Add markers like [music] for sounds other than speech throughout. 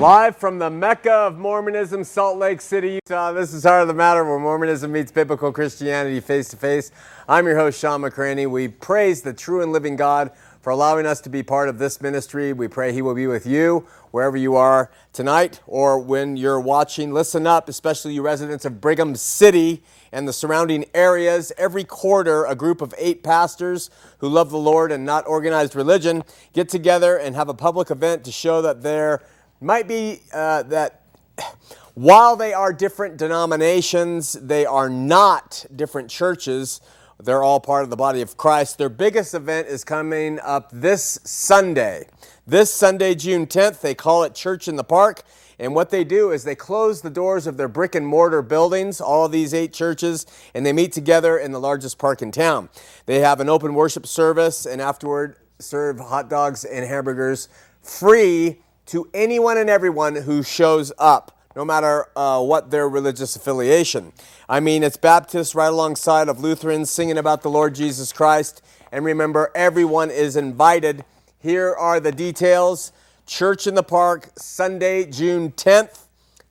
Live from the Mecca of Mormonism, Salt Lake City, Utah. This is Heart of the Matter, where Mormonism meets biblical Christianity face to face. I'm your host, Shawn McCraney. We praise the true and living God for allowing us to be part of this ministry. We pray He will be with you wherever you are tonight or when you're watching. Listen up, especially you residents of Brigham City and the surrounding areas. Every quarter, a group of eight pastors who love the Lord and not organized religion get together and have a public event to show that they're might be uh, that while they are different denominations, they are not different churches. They're all part of the body of Christ. Their biggest event is coming up this Sunday. This Sunday, June 10th, they call it Church in the Park. And what they do is they close the doors of their brick and mortar buildings, all of these eight churches, and they meet together in the largest park in town. They have an open worship service and afterward serve hot dogs and hamburgers free to anyone and everyone who shows up, no matter uh, what their religious affiliation. I mean, it's Baptists right alongside of Lutherans singing about the Lord Jesus Christ. And remember, everyone is invited. Here are the details. Church in the Park, Sunday, June 10th.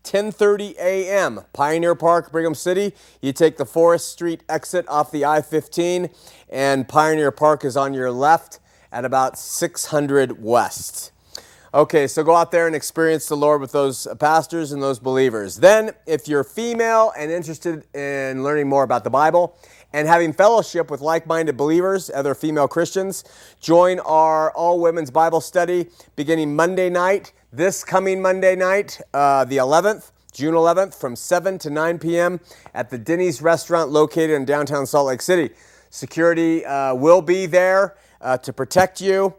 10:30 a.m. Pioneer Park, Brigham City. You take the Forest Street exit off the I-15 and Pioneer Park is on your left at about 600 West. Okay, so go out there and experience the Lord with those pastors and those believers. Then, if you're female and interested in learning more about the Bible and having fellowship with like minded believers, other female Christians, join our all women's Bible study beginning Monday night, this coming Monday night, uh, the 11th. June 11th from 7 to 9 p.m. at the Denny's restaurant located in downtown Salt Lake City. Security uh, will be there uh, to protect you.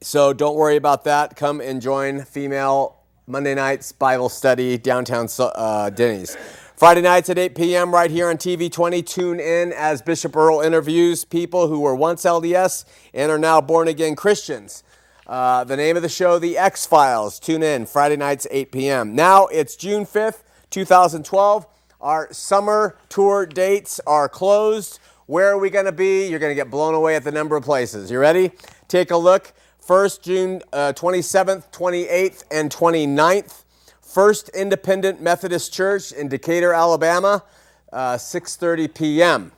So don't worry about that. Come and join female Monday nights Bible study downtown uh, Denny's. Friday nights at 8 p.m. right here on TV 20. Tune in as Bishop Earl interviews people who were once LDS and are now born again Christians. Uh, the name of the show, The X Files. Tune in Friday nights 8 p.m. Now it's June 5th, 2012. Our summer tour dates are closed. Where are we going to be? You're going to get blown away at the number of places. You ready? Take a look. 1st June uh, 27th, 28th, and 29th. First Independent Methodist Church in Decatur, Alabama, uh, 6:30 p.m.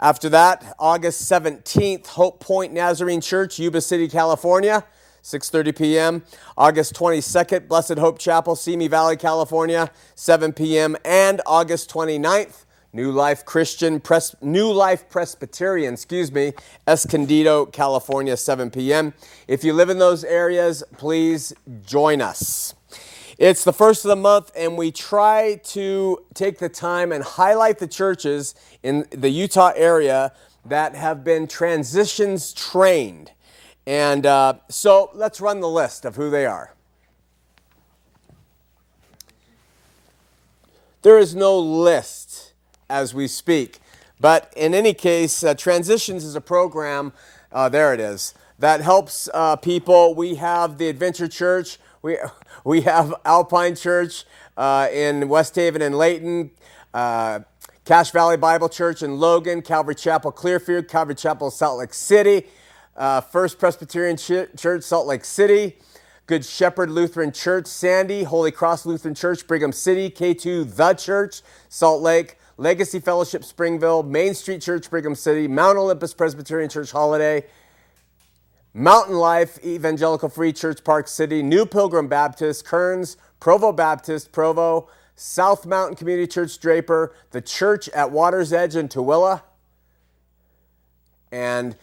After that, August 17th, Hope Point Nazarene Church, Yuba City, California, 6:30 p.m. August 22nd, Blessed Hope Chapel, Simi Valley, California, 7 p.m. And August 29th, New Life Christian, Pres- New Life Presbyterian, excuse me, Escondido, California, 7 p.m. If you live in those areas, please join us. It's the first of the month, and we try to take the time and highlight the churches in the Utah area that have been transitions trained. And uh, so let's run the list of who they are. There is no list as we speak. But in any case, uh, Transitions is a program, uh, there it is, that helps uh, people. We have the Adventure Church, we, [laughs] we have Alpine Church uh, in West Haven and Layton, uh, Cache Valley Bible Church in Logan, Calvary Chapel Clearfield, Calvary Chapel Salt Lake City, uh, First Presbyterian Church Salt Lake City, Good Shepherd Lutheran Church Sandy, Holy Cross Lutheran Church Brigham City, K2 The Church Salt Lake, Legacy Fellowship Springville, Main Street Church Brigham City, Mount Olympus Presbyterian Church Holladay, Mountain Life Evangelical Free Church Park City, New Pilgrim Baptist, Kearns, Provo Baptist, Provo, South Mountain Community Church Draper, the church at Water's Edge in Tooele, and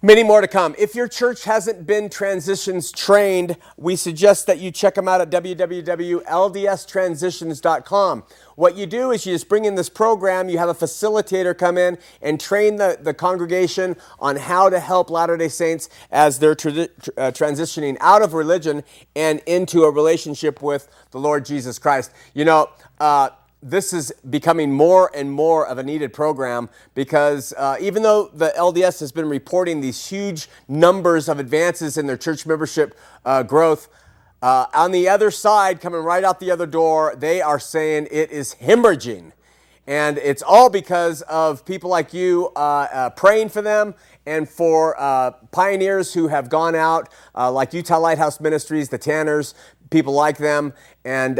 Many more to come. If your church hasn't been transitions trained, we suggest that you check them out at www.ldstransitions.com. What you do is you just bring in this program, you have a facilitator come in and train the, the congregation on how to help Latter day Saints as they're tra- uh, transitioning out of religion and into a relationship with the Lord Jesus Christ. You know, uh, this is becoming more and more of a needed program because uh, even though the LDS has been reporting these huge numbers of advances in their church membership uh, growth, uh, on the other side, coming right out the other door, they are saying it is hemorrhaging. And it's all because of people like you uh, uh, praying for them and for uh, pioneers who have gone out, like Utah Lighthouse Ministries, the Tanners, people like them, and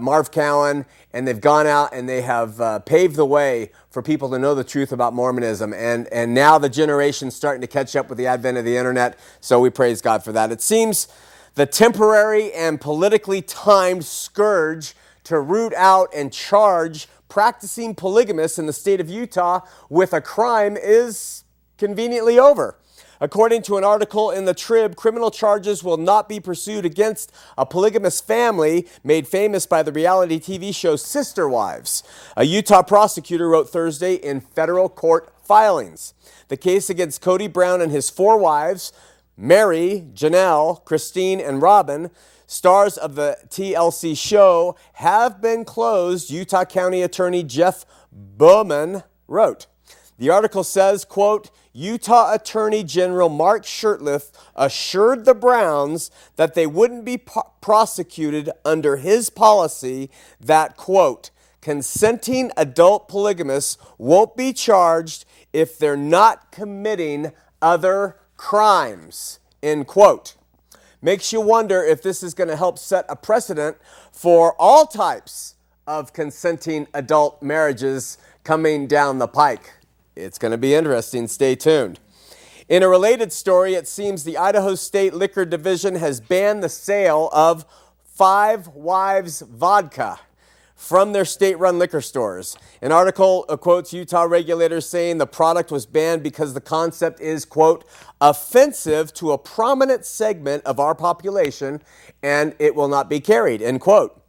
Marv Cowan, and they've gone out and they have uh, paved the way for people to know the truth about Mormonism. And, and now the generation's starting to catch up with the advent of the internet, so we praise God for that. It seems the temporary and politically timed scourge to root out and charge practicing polygamists in the state of Utah with a crime is conveniently over. According to an article in the Trib, criminal charges will not be pursued against a polygamous family made famous by the reality TV show Sister Wives. A Utah prosecutor wrote Thursday in federal court filings. The case against Cody Brown and his four wives, Meri, Janelle, Christine, and Robyn, stars of the TLC show, have been closed, Utah County Attorney Jeff Buhman wrote. The article says, quote, Utah Attorney General Mark Shurtleff assured the Browns that they wouldn't be prosecuted under his policy that, quote, consenting adult polygamists won't be charged if they're not committing other crimes, end quote. Makes you wonder if this is going to help set a precedent for all types of consenting adult marriages coming down the pike. It's going to be interesting. Stay tuned. In a related story, it seems the Idaho State Liquor Division has banned the sale of Five Wives vodka from their state run liquor stores. An article uh, quotes Utah regulators saying the product was banned because the concept is, quote, offensive to a prominent segment of our population and it will not be carried, end quote.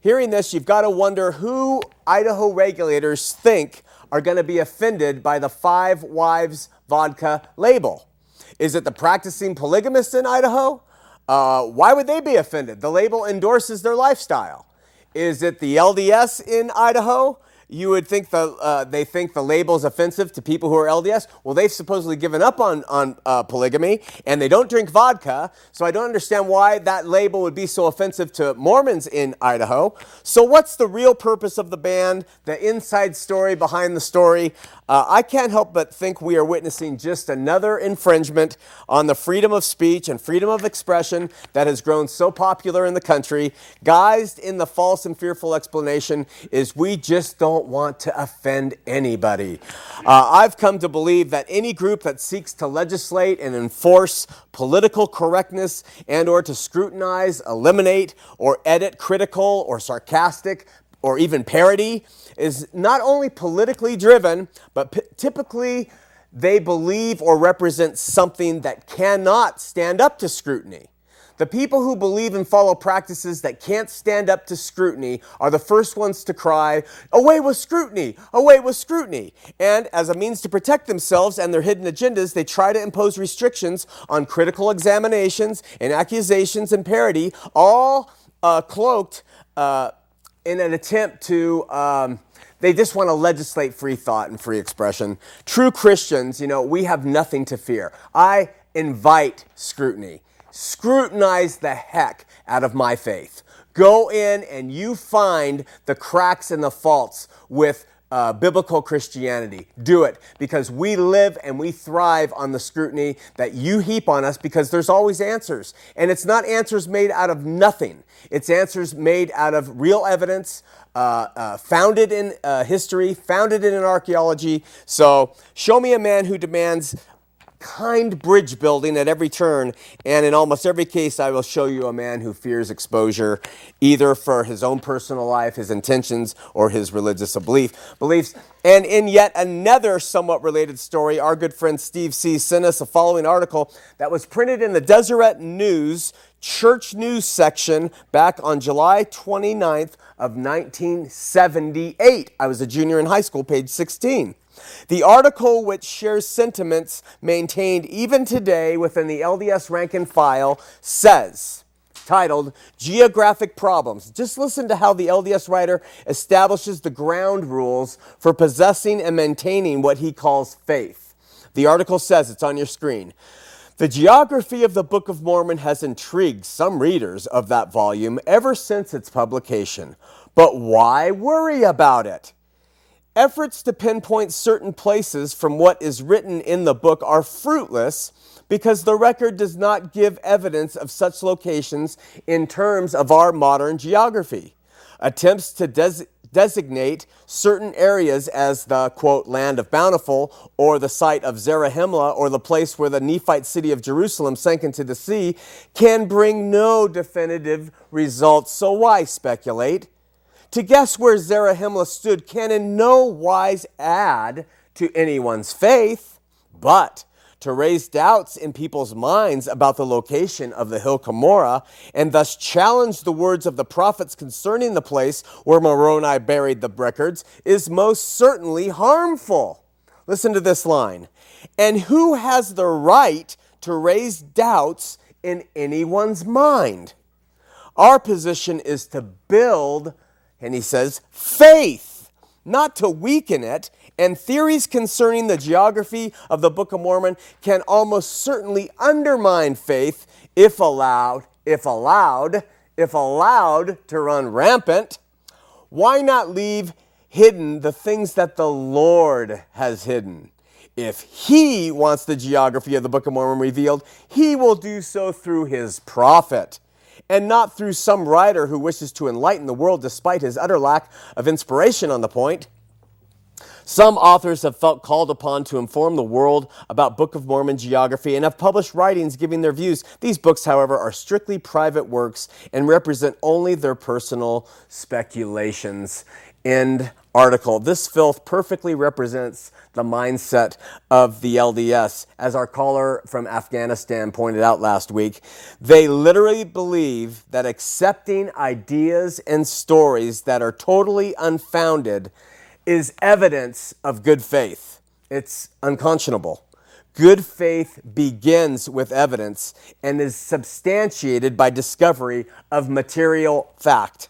Hearing this, you've got to wonder who Idaho regulators think are going to be offended by the Five Wives vodka label. Is it the practicing polygamists in Idaho? Uh, why would they be offended? The label endorses their lifestyle. Is it the LDS in Idaho? You would think the, uh, they think the label is offensive to people who are LDS. Well, they've supposedly given up on, on uh, polygamy and they don't drink vodka. So I don't understand why that label would be so offensive to Mormons in Idaho. So, what's the real purpose of the ban? The inside story behind the story? Uh, I can't help but think we are witnessing just another infringement on the freedom of speech and freedom of expression that has grown so popular in the country. Guised in the false and fearful explanation is we just don't want to offend anybody. Uh, I've come to believe that any group that seeks to legislate and enforce political correctness and or to scrutinize, eliminate, or edit critical or sarcastic or even parody is not only politically driven, but p- typically they believe or represent something that cannot stand up to scrutiny. The people who believe and follow practices that can't stand up to scrutiny are the first ones to cry, Away with scrutiny! Away with scrutiny! And as a means to protect themselves and their hidden agendas, they try to impose restrictions on critical examinations and accusations and parody, all uh, cloaked uh, in an attempt to. Um, they just want to legislate free thought and free expression. True Christians, you know, we have nothing to fear. I invite scrutiny. Scrutinize the heck out of my faith. Go in and you find the cracks and the faults with uh, biblical Christianity. Do it because we live and we thrive on the scrutiny that you heap on us because there's always answers. And it's not answers made out of nothing, it's answers made out of real evidence. Uh, uh, founded in uh, history, founded in archaeology. So, show me a man who demands kind bridge building at every turn. And in almost every case, I will show you a man who fears exposure, either for his own personal life, his intentions, or his religious belief, beliefs. And in yet another somewhat related story, our good friend Steve C. sent us a following article that was printed in the Deseret News Church News section back on July 29th of 1978. I was a junior in high school, page 16. The article, which shares sentiments maintained even today within the LDS rank and file, says, titled Geographic Problems. Just listen to how the LDS writer establishes the ground rules for possessing and maintaining what he calls faith. The article says, it's on your screen. The geography of the Book of Mormon has intrigued some readers of that volume ever since its publication. But why worry about it? Efforts to pinpoint certain places from what is written in the book are fruitless because the record does not give evidence of such locations in terms of our modern geography. Attempts to des- designate certain areas as the quote land of bountiful or the site of Zarahemla or the place where the Nephite city of Jerusalem sank into the sea can bring no definitive results. So why speculate? To guess where Zarahemla stood can in no wise add to anyone's faith, but to raise doubts in people's minds about the location of the hill Cumorah and thus challenge the words of the prophets concerning the place where Moroni buried the records is most certainly harmful. Listen to this line. And who has the right to raise doubts in anyone's mind? Our position is to build and he says, faith, not to weaken it. And theories concerning the geography of the Book of Mormon can almost certainly undermine faith if allowed, if allowed, if allowed to run rampant. Why not leave hidden the things that the Lord has hidden? If he wants the geography of the Book of Mormon revealed, he will do so through his prophet and not through some writer who wishes to enlighten the world despite his utter lack of inspiration on the point. Some authors have felt called upon to inform the world about Book of Mormon geography and have published writings giving their views. These books, however, are strictly private works and represent only their personal speculations. End article. This filth perfectly represents the mindset of the LDS. As our caller from Afghanistan pointed out last week, they literally believe that accepting ideas and stories that are totally unfounded is evidence of good faith. It's unconscionable. Good faith begins with evidence and is substantiated by discovery of material fact.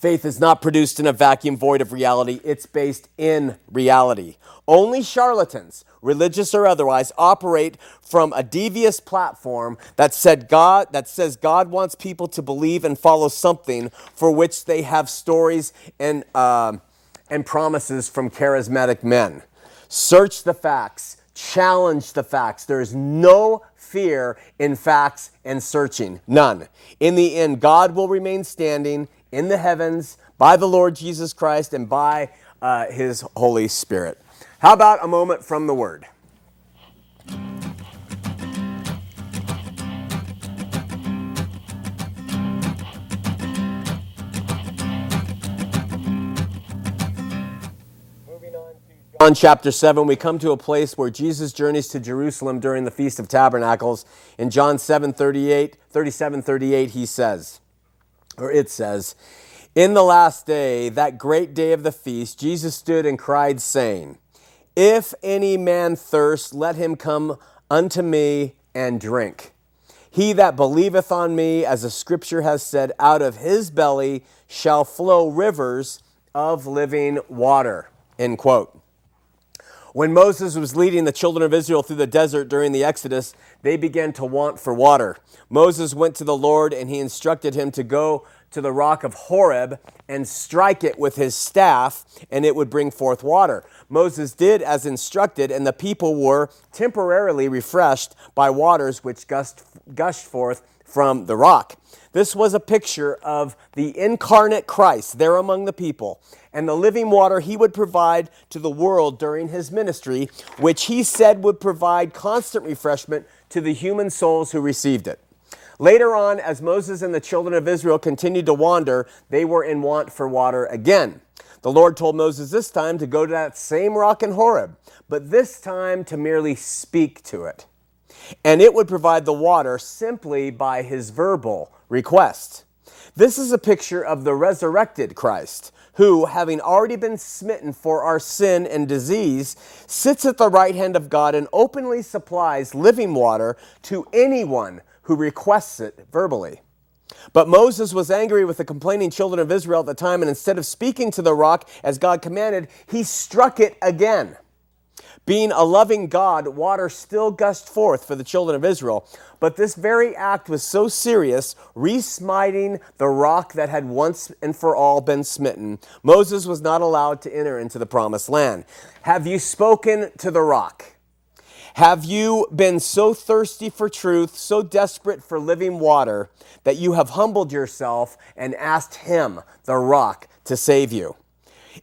Faith is not produced in a vacuum void of reality, it's based in reality. Only charlatans, religious or otherwise, operate from a devious platform that said God that says God wants people to believe and follow something for which they have stories and uh, and promises from charismatic men. Search the facts, challenge the facts. There is no fear in facts and searching, none. In the end, God will remain standing in the heavens by the Lord Jesus Christ and by uh, his Holy Spirit. How about a moment from the Word? John chapter 7, we come to a place where Jesus journeys to Jerusalem during the Feast of Tabernacles. In John 7 38, 37 38, he says, or it says, In the last day, that great day of the feast, Jesus stood and cried, saying, If any man thirst, let him come unto me and drink. He that believeth on me, as the scripture has said, out of his belly shall flow rivers of living water. End quote. When Moses was leading the children of Israel through the desert during the Exodus, they began to want for water. Moses went to the Lord and he instructed him to go to the rock of Horeb and strike it with his staff, and it would bring forth water. Moses did as instructed, and the people were temporarily refreshed by waters which gushed, gushed forth from the rock. This was a picture of the incarnate Christ there among the people and the living water he would provide to the world during his ministry, which he said would provide constant refreshment to the human souls who received it. Later on, as Moses and the children of Israel continued to wander, they were in want for water again. The Lord told Moses this time to go to that same rock in Horeb, but this time to merely speak to it. And it would provide the water simply by his verbal request. This is a picture of the resurrected Christ, who, having already been smitten for our sin and disease, sits at the right hand of God and openly supplies living water to anyone who requests it verbally. But Moses was angry with the complaining children of Israel at the time, and instead of speaking to the rock as God commanded, he struck it again. Being a loving God, water still gushed forth for the children of Israel. But this very act was so serious, resmiting the rock that had once and for all been smitten, Moses was not allowed to enter into the promised land. Have you spoken to the rock? Have you been so thirsty for truth, so desperate for living water, that you have humbled yourself and asked Him, the rock, to save you?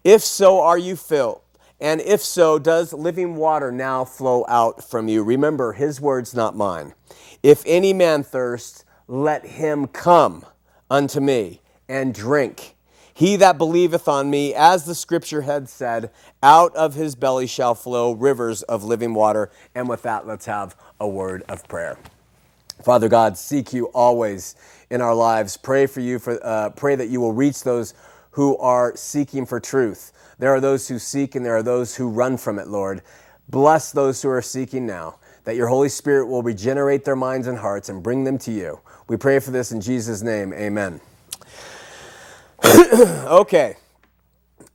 If so, are you filled? And if so, does living water now flow out from you? Remember, his words, not mine. If any man thirst, let him come unto me and drink. He that believeth on me, as the scripture had said, out of his belly shall flow rivers of living water. And with that, let's have a word of prayer. Father God, seek you always in our lives. Pray for you for uh, pray that you will reach those who are seeking for truth. There are those who seek and there are those who run from it, Lord. Bless those who are seeking now, that your Holy Spirit will regenerate their minds and hearts and bring them to you. We pray for this in Jesus' name. Amen. [clears throat] okay.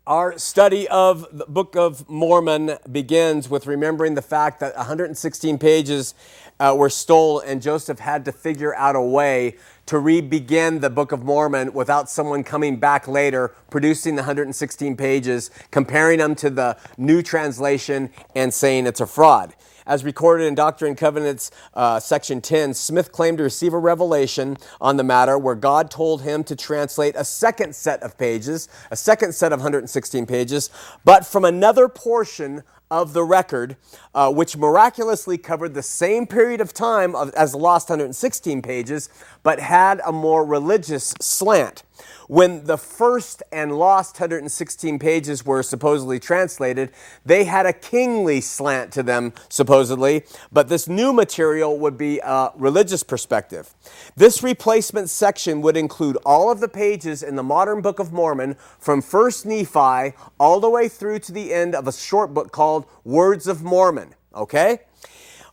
Our study of the Book of Mormon begins with remembering the fact that 116 pages uh, were stolen, and Joseph had to figure out a way to re-begin the Book of Mormon without someone coming back later, producing the 116 pages, comparing them to the new translation, and saying it's a fraud. As recorded in Doctrine and Covenants, uh, section 10, Smith claimed to receive a revelation on the matter where God told him to translate a second set of pages, a second set of 116 pages, but from another portion of the record, uh, which miraculously covered the same period of time of, as the lost 116 pages, but had a more religious slant. When the first and lost 116 pages were supposedly translated, they had a kingly slant to them, supposedly, but this new material would be a religious perspective. This replacement section would include all of the pages in the modern Book of Mormon from 1st Nephi all the way through to the end of a short book called Words of Mormon. Okay?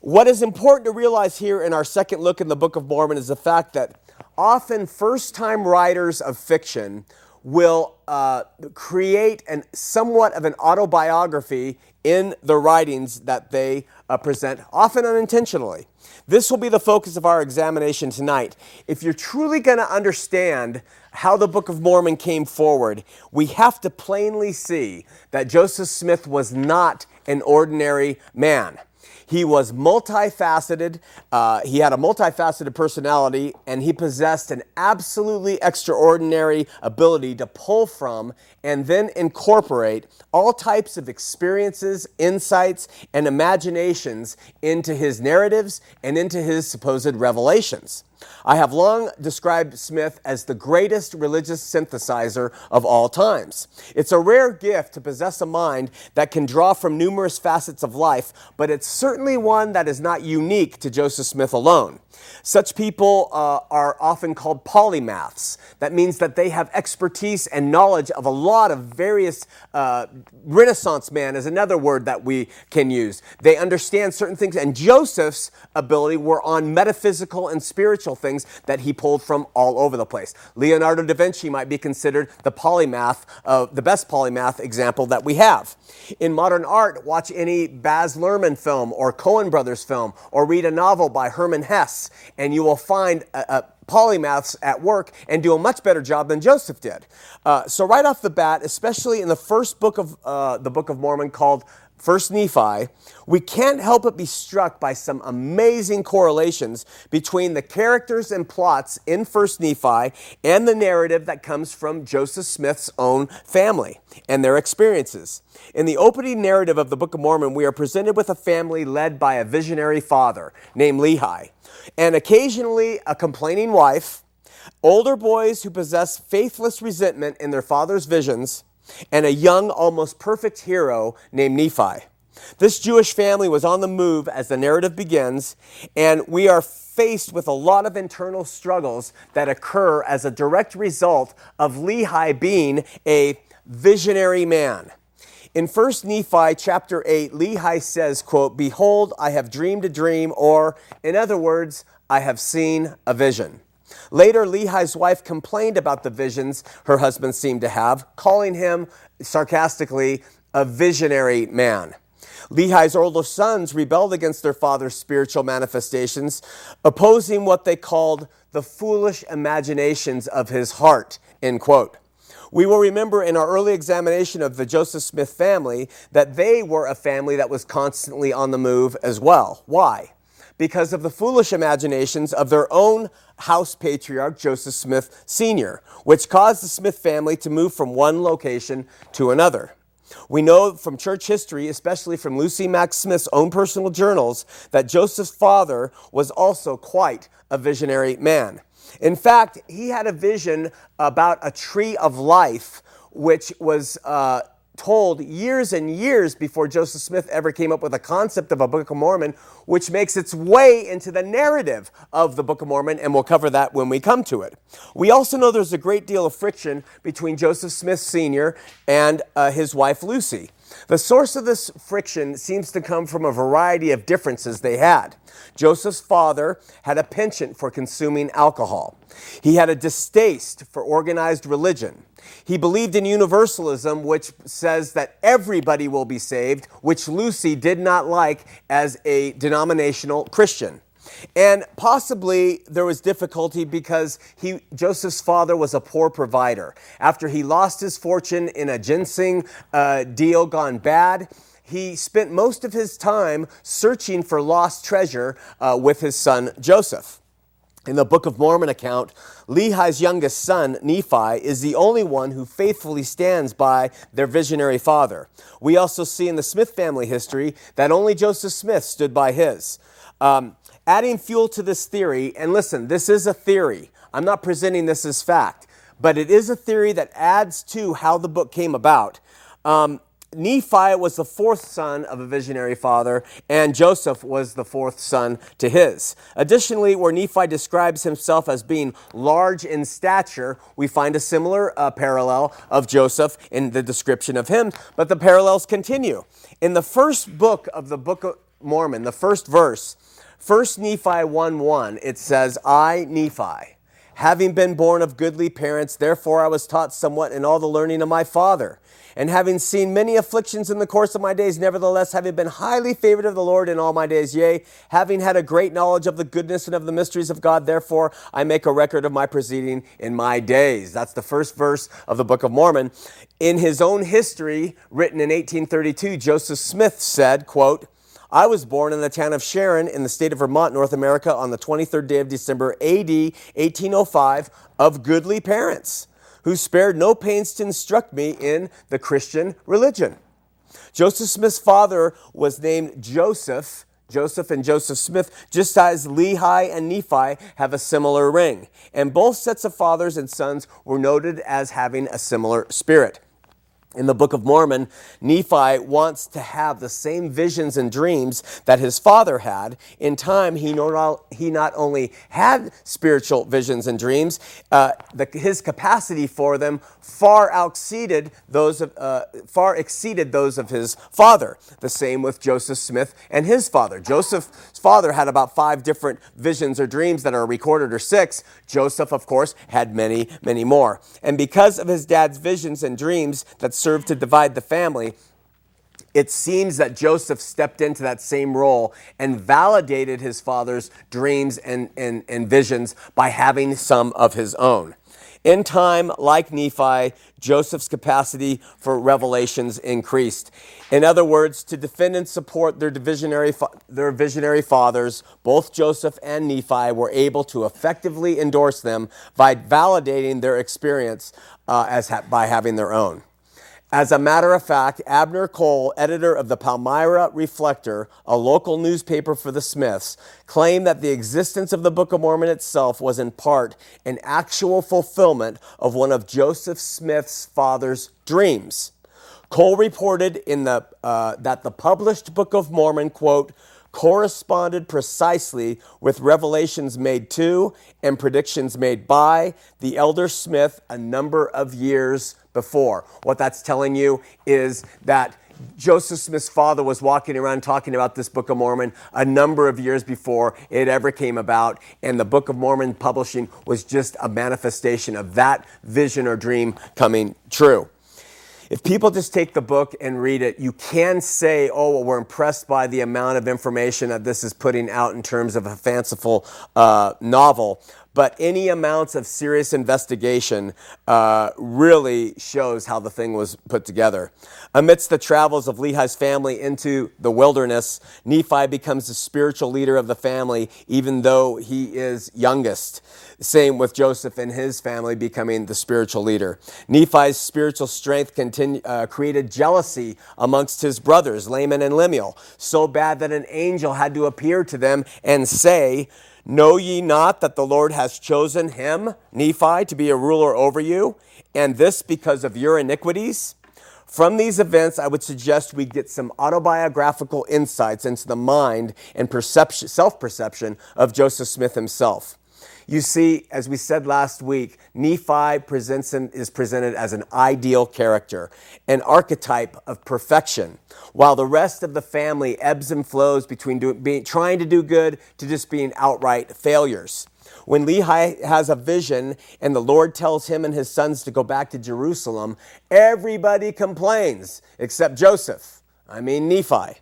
What is important to realize here in our second look in the Book of Mormon is the fact that often first time writers of fiction will uh, create an, somewhat of an autobiography in the writings that they uh, present, often unintentionally. This will be the focus of our examination tonight. If you're truly going to understand how the Book of Mormon came forward, we have to plainly see that Joseph Smith was not an ordinary man. He was multifaceted. Uh, he had a multifaceted personality, and he possessed an absolutely extraordinary ability to pull from and then incorporate all types of experiences, insights, and imaginations into his narratives and into his supposed revelations. I have long described Smith as the greatest religious synthesizer of all times. It's a rare gift to possess a mind that can draw from numerous facets of life, but it's certainly one that is not unique to Joseph Smith alone. Such people uh, are often called polymaths. That means that they have expertise and knowledge of a lot of various. Uh, Renaissance man is another word that we can use. They understand certain things, and Joseph's ability were on metaphysical and spiritual things that he pulled from all over the place. Leonardo da Vinci might be considered the polymath, uh, the best polymath example that we have. In modern art, watch any Baz Luhrmann film or Coen Brothers film, or read a novel by Herman Hesse and you will find a polymaths at work and do a much better job than Joseph did. Uh, so, right off the bat, especially in the first book of uh, the Book of Mormon called First Nephi, we can't help but be struck by some amazing correlations between the characters and plots in First Nephi and the narrative that comes from Joseph Smith's own family and their experiences. In the opening narrative of the Book of Mormon, we are presented with a family led by a visionary father named Lehi, and occasionally a complaining wife, older boys who possess faithless resentment in their father's visions and a young, almost perfect hero named Nephi. This Jewish family was on the move as the narrative begins, and we are faced with a lot of internal struggles that occur as a direct result of Lehi being a visionary man. In 1 Nephi chapter 8, Lehi says, quote, Behold, I have dreamed a dream, or in other words, I have seen a vision. Later, Lehi's wife complained about the visions her husband seemed to have, calling him sarcastically a visionary man. Lehi's older sons rebelled against their father's spiritual manifestations, opposing what they called the foolish imaginations of his heart, end quote. We will remember in our early examination of the Joseph Smith family that they were a family that was constantly on the move as well. Why? Because of the foolish imaginations of their own house patriarch, Joseph Smith Sr., which caused the Smith family to move from one location to another. We know from church history, especially from Lucy Mack Smith's own personal journals, that Joseph's father was also quite a visionary man. In fact, he had a vision about a tree of life, which was uh, told years and years before Joseph Smith ever came up with a concept of a Book of Mormon, which makes its way into the narrative of the Book of Mormon, and we'll cover that when we come to it. We also know there's a great deal of friction between Joseph Smith Sr. and uh, his wife Lucy. The source of this friction seems to come from a variety of differences they had. Joseph's father had a penchant for consuming alcohol. He had a distaste for organized religion. He believed in universalism, which says that everybody will be saved, which Lucy did not like as a denominational Christian. And possibly there was difficulty because he, Joseph's father was a poor provider. After he lost his fortune in a ginseng uh, deal gone bad, he spent most of his time searching for lost treasure uh, with his son Joseph. In the Book of Mormon account, Lehi's youngest son, Nephi, is the only one who faithfully stands by their visionary father. We also see in the Smith family history that only Joseph Smith stood by his. Um, adding fuel to this theory, and listen, this is a theory. I'm not presenting this as fact, but it is a theory that adds to how the book came about. Um, Nephi was the fourth son of a visionary father, and Joseph was the fourth son to his. Additionally, where Nephi describes himself as being large in stature, we find a similar uh, parallel of Joseph in the description of him, but the parallels continue. In the first book of the Book of Mormon, the first verse, 1 Nephi 1 1, it says, I, Nephi, having been born of goodly parents, therefore I was taught somewhat in all the learning of my father. And having seen many afflictions in the course of my days, nevertheless, having been highly favored of the Lord in all my days, yea, having had a great knowledge of the goodness and of the mysteries of God, therefore I make a record of my proceeding in my days. That's the first verse of the Book of Mormon. In his own history, written in 1832, Joseph Smith said, quote, I was born in the town of Sharon in the state of Vermont, North America, on the 23rd day of December, AD 1805, of goodly parents who spared no pains to instruct me in the Christian religion. Joseph Smith's father was named Joseph. Joseph and Joseph Smith, just as Lehi and Nephi have a similar ring. And both sets of fathers and sons were noted as having a similar spirit in the Book of Mormon, Nephi wants to have the same visions and dreams that his father had. In time, he not, only had spiritual visions and dreams, uh, the, his capacity for them far exceeded those of, uh, far exceeded those of his father. The same with Joseph Smith and his father. Joseph's father had about five different visions or dreams that are recorded, or six. Joseph, of course, had many, many more. And because of his dad's visions and dreams that served to divide the family, it seems that Joseph stepped into that same role and validated his father's dreams and, and, and visions by having some of his own. In time, like Nephi, Joseph's capacity for revelations increased. In other words, to defend and support their visionary, their visionary fathers, both Joseph and Nephi were able to effectively endorse them by validating their experience uh, as ha- by having their own. As a matter of fact, Abner Cole, editor of the Palmyra Reflector, a local newspaper for the Smiths, claimed that the existence of the Book of Mormon itself was in part an actual fulfillment of one of Joseph Smith's father's dreams. Cole reported in the, uh, that the published Book of Mormon, quote, corresponded precisely with revelations made to and predictions made by the elder Smith a number of years before. What that's telling you is that Joseph Smith's father was walking around talking about this Book of Mormon a number of years before it ever came about, and the Book of Mormon publishing was just a manifestation of that vision or dream coming true. if people just take the book and read it, you can say, oh, well, we're impressed by the amount of information that this is putting out in terms of a fanciful uh, novel. But any amounts of serious investigation uh, really shows how the thing was put together. Amidst the travels of Lehi's family into the wilderness, Nephi becomes the spiritual leader of the family, even though he is youngest. Same with Joseph and his family becoming the spiritual leader. Nephi's spiritual strength continue, uh, created jealousy amongst his brothers, Laman and Lemuel, so bad that an angel had to appear to them and say, Know ye not that the Lord has chosen him, Nephi, to be a ruler over you, and this because of your iniquities? From these events, I would suggest we get some autobiographical insights into the mind and perception, self perception of Joseph Smith himself. You see, as we said last week, Nephi presents him, is presented as an ideal character, an archetype of perfection, while the rest of the family ebbs and flows between do, being, trying to do good to just being outright failures. When Lehi has a vision and the Lord tells him and his sons to go back to Jerusalem, everybody complains except Joseph. I mean, Nephi.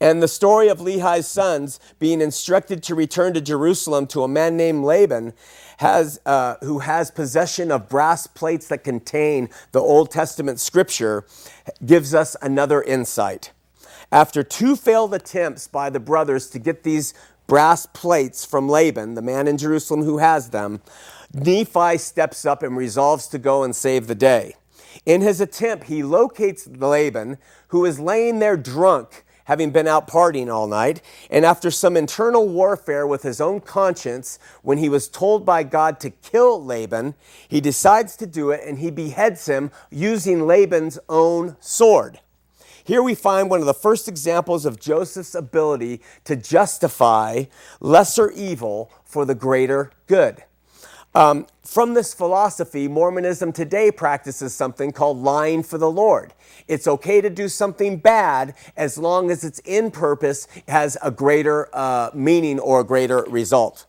And the story of Lehi's sons being instructed to return to Jerusalem to a man named Laban, has, uh, who has possession of brass plates that contain the Old Testament scripture, gives us another insight. After two failed attempts by the brothers to get these brass plates from Laban, the man in Jerusalem who has them, Nephi steps up and resolves to go and save the day. In his attempt, he locates Laban, who is laying there drunk having been out partying all night, and after some internal warfare with his own conscience, when he was told by God to kill Laban, he decides to do it and he beheads him using Laban's own sword. Here we find one of the first examples of Joseph's ability to justify lesser evil for the greater good. Um, from this philosophy, Mormonism today practices something called lying for the Lord. It's okay to do something bad as long as its in purpose has a greater uh, meaning or a greater result.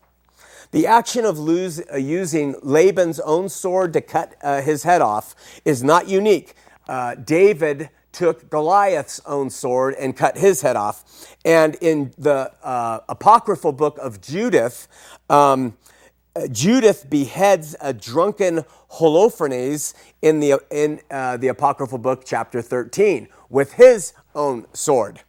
The action of lose, uh, using Laban's own sword to cut uh, his head off is not unique. Uh, David took Goliath's own sword and cut his head off. And in the uh, apocryphal book of Judith, um, Judith beheads a drunken Holofernes in the, in, uh, the apocryphal book, chapter 13, with his own sword.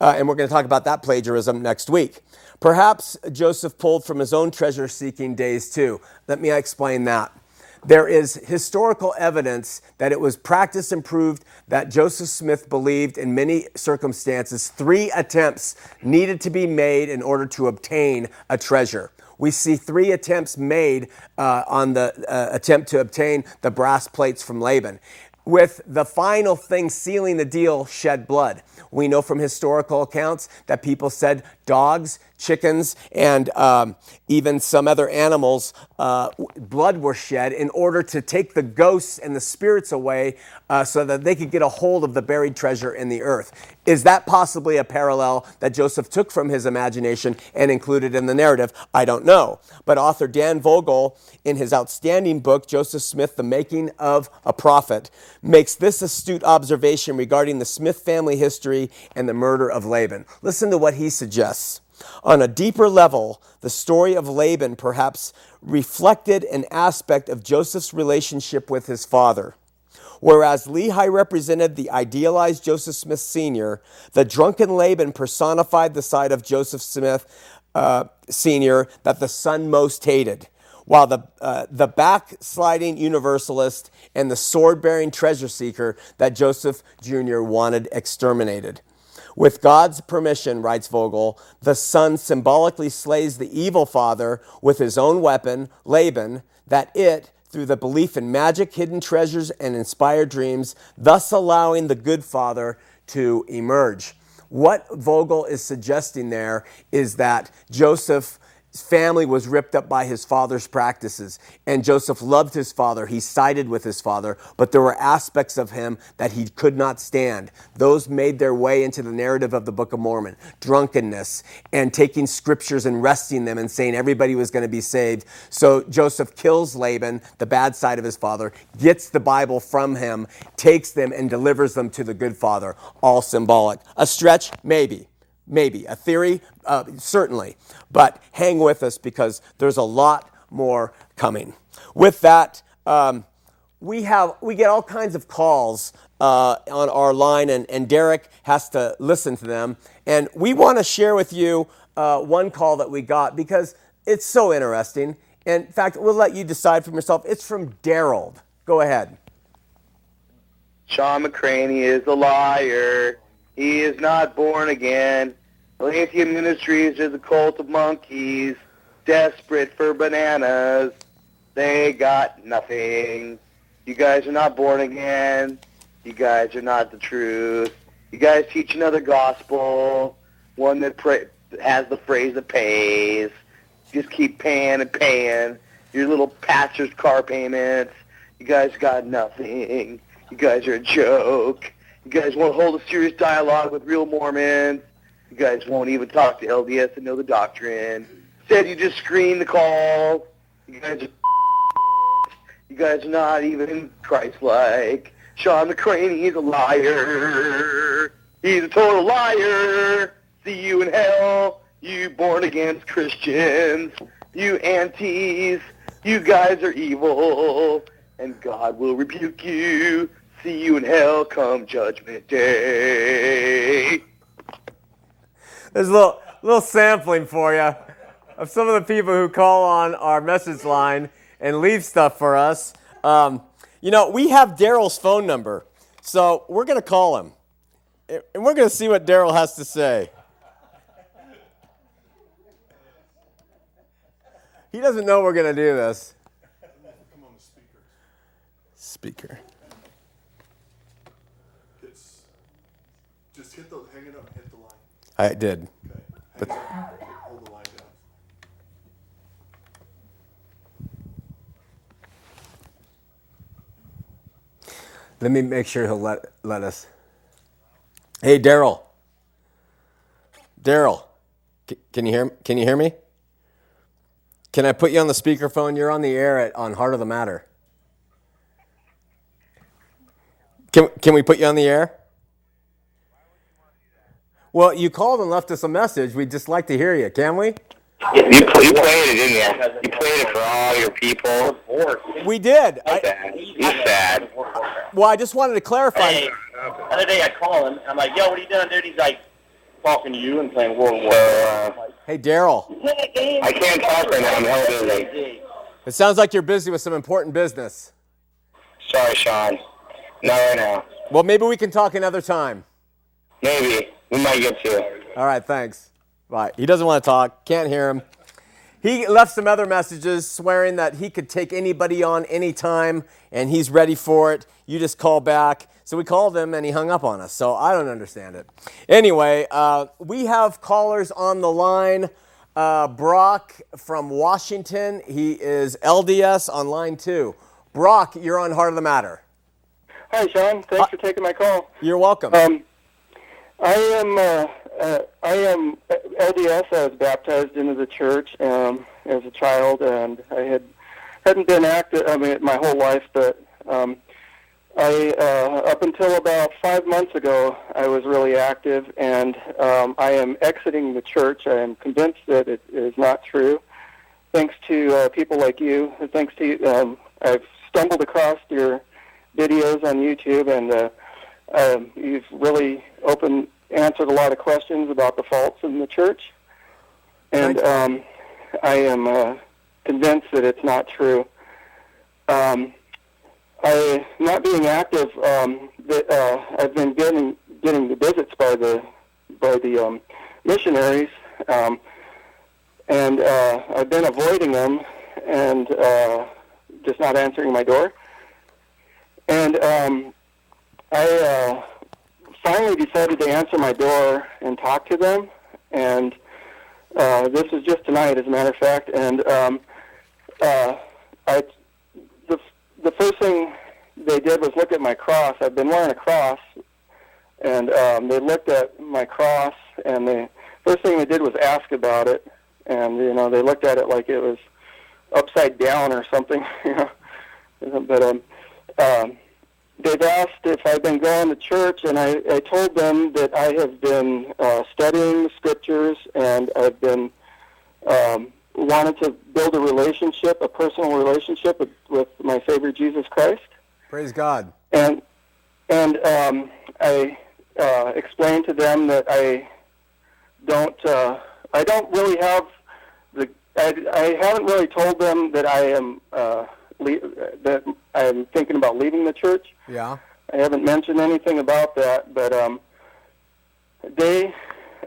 Uh, and we're going to talk about that plagiarism next week. Perhaps Joseph pulled from his own treasure seeking days too. Let me explain that. There is historical evidence that it was practiced and proved that Joseph Smith believed in many circumstances three attempts needed to be made in order to obtain a treasure we see three attempts made uh, on the uh, attempt to obtain the brass plates from Laban, with the final thing sealing the deal shed blood. We know from historical accounts that people said dogs, chickens, and um, even some other animals, uh, blood were shed in order to take the ghosts and the spirits away uh, so that they could get a hold of the buried treasure in the earth. Is that possibly a parallel that Joseph took from his imagination and included in the narrative? I don't know. But author Dan Vogel, in his outstanding book, Joseph Smith, The Making of a Prophet, makes this astute observation regarding the Smith family history and the murder of Laban. Listen to what he suggests. On a deeper level, the story of Laban perhaps reflected an aspect of Joseph's relationship with his father. Whereas Lehi represented the idealized Joseph Smith Sr., the drunken Laban personified the side of Joseph Smith uh, Sr. that the son most hated, while the, uh, the backsliding universalist and the sword bearing treasure seeker that Joseph Jr. wanted exterminated. With God's permission, writes Vogel, the son symbolically slays the evil father with his own weapon, Laban, that it, through the belief in magic, hidden treasures, and inspired dreams, thus allowing the good father to emerge. What Vogel is suggesting there is that Joseph family was ripped up by his father's practices. And Joseph loved his father. He sided with his father, but there were aspects of him that he could not stand. Those made their way into the narrative of the Book of Mormon drunkenness and taking scriptures and resting them and saying everybody was going to be saved. So Joseph kills Laban, the bad side of his father, gets the Bible from him, takes them, and delivers them to the good father. All symbolic. A stretch? Maybe. Maybe. A theory? Uh, certainly. But hang with us because there's a lot more coming. With that, um, we have we get all kinds of calls uh, on our line, and, and Derek has to listen to them. And we want to share with you uh, one call that we got because it's so interesting. In fact, we'll let you decide for yourself. It's from Daryl. Go ahead. Shawn McCraney is a liar. He is not born again. Lithium Ministries is a cult of monkeys, desperate for bananas. They got nothing. You guys are not born again. You guys are not the truth. You guys teach another gospel, one that has the phrase that pays. Just keep paying and paying your little pastor's car payments. You guys got nothing. You guys are a joke. You guys won't hold a serious dialogue with real Mormons. You guys won't even talk to LDS and know the doctrine. Instead, you just screen the call. You guys are [laughs] you guys are not even Christ-like. Shawn McCraney, he's a liar. He's a total liar. See you in hell, you born-again Christians. You antis. You guys are evil. And God will rebuke you. See you in hell come judgment day. There's a little, little sampling for you of some of the people who call on our message line and leave stuff for us. Um, you know, we have Daryl's phone number, so we're going to call him. And we're going to see what Daryl has to say. He doesn't know we're going to do this. Speaker. It's just hit the hang it up, hit the line. I did. Okay. But- Hang it up, hold the line down. Let me make sure he'll let, let us. Hey, Daryl. Daryl, can you hear can you hear me? Can I put you on the speakerphone? You're on the air at, on Heart of the Matter. Can, can we put you on the air? Well, you called and left us a message. We'd just like to hear you. Can we? You, you played it, didn't you? You played it for all your people. We did. I, Sad. He's sad. well, I just wanted to clarify. Hey, the other day I call him. I'm like, yo, what are you doing, dude? He's like, talking to you and playing World War. Uh, Hey, Daryl. I can't talk right now. I'm held busy. It sounds like you're busy with some important business. Sorry, Shawn. Not right now. Well, maybe we can talk another time. Maybe. We might get to. All right, thanks. Bye. He doesn't want to talk. Can't hear him. He left some other messages swearing that he could take anybody on anytime and he's ready for it. You just call back. So we called him and he hung up on us. So I don't understand it. Anyway, uh, we have callers on the line. Uh, Brock from Washington. He is LDS on line two. Brock, you're on Heart of the Matter. Hi, Shawn. Thanks for taking my call. You're welcome. Um, I am uh, uh, I am LDS. I was baptized into the church um, as a child, and I had hadn't been active. I mean, my whole life, but um, I uh, up until about five months ago, I was really active, and um, I am exiting the church. I am convinced that it is not true. Thanks to uh, people like you, thanks to um, I've stumbled across your videos on YouTube, and uh, um, you've really opened, answered a lot of questions about the faults in the church, and um, I am uh, convinced that it's not true. Um, I, not being active, um, that, uh, I've been getting getting the visits by the by the um, missionaries, um, and uh, I've been avoiding them and uh, just not answering my door. And um, I uh, finally decided to answer my door and talk to them. And Uh, this was just tonight, as a matter of fact, and um, uh, I the the first thing they did was look at my cross. I've been wearing a cross, and um, they looked at my cross, and the first thing they did was ask about it, and you know they looked at it like it was upside down or something, [laughs] you know. But um, um, they've asked if I've been going to church, and I, I told them that I have been uh, studying the scriptures, and I've been um, wanted to build a relationship, a personal relationship with, with my Savior Jesus Christ. Praise God. And and um, I uh, explained to them that I don't uh, I don't really have the I, I haven't really told them that I am uh, le- that I'm thinking about leaving the church. Yeah. I haven't mentioned anything about that, but um, they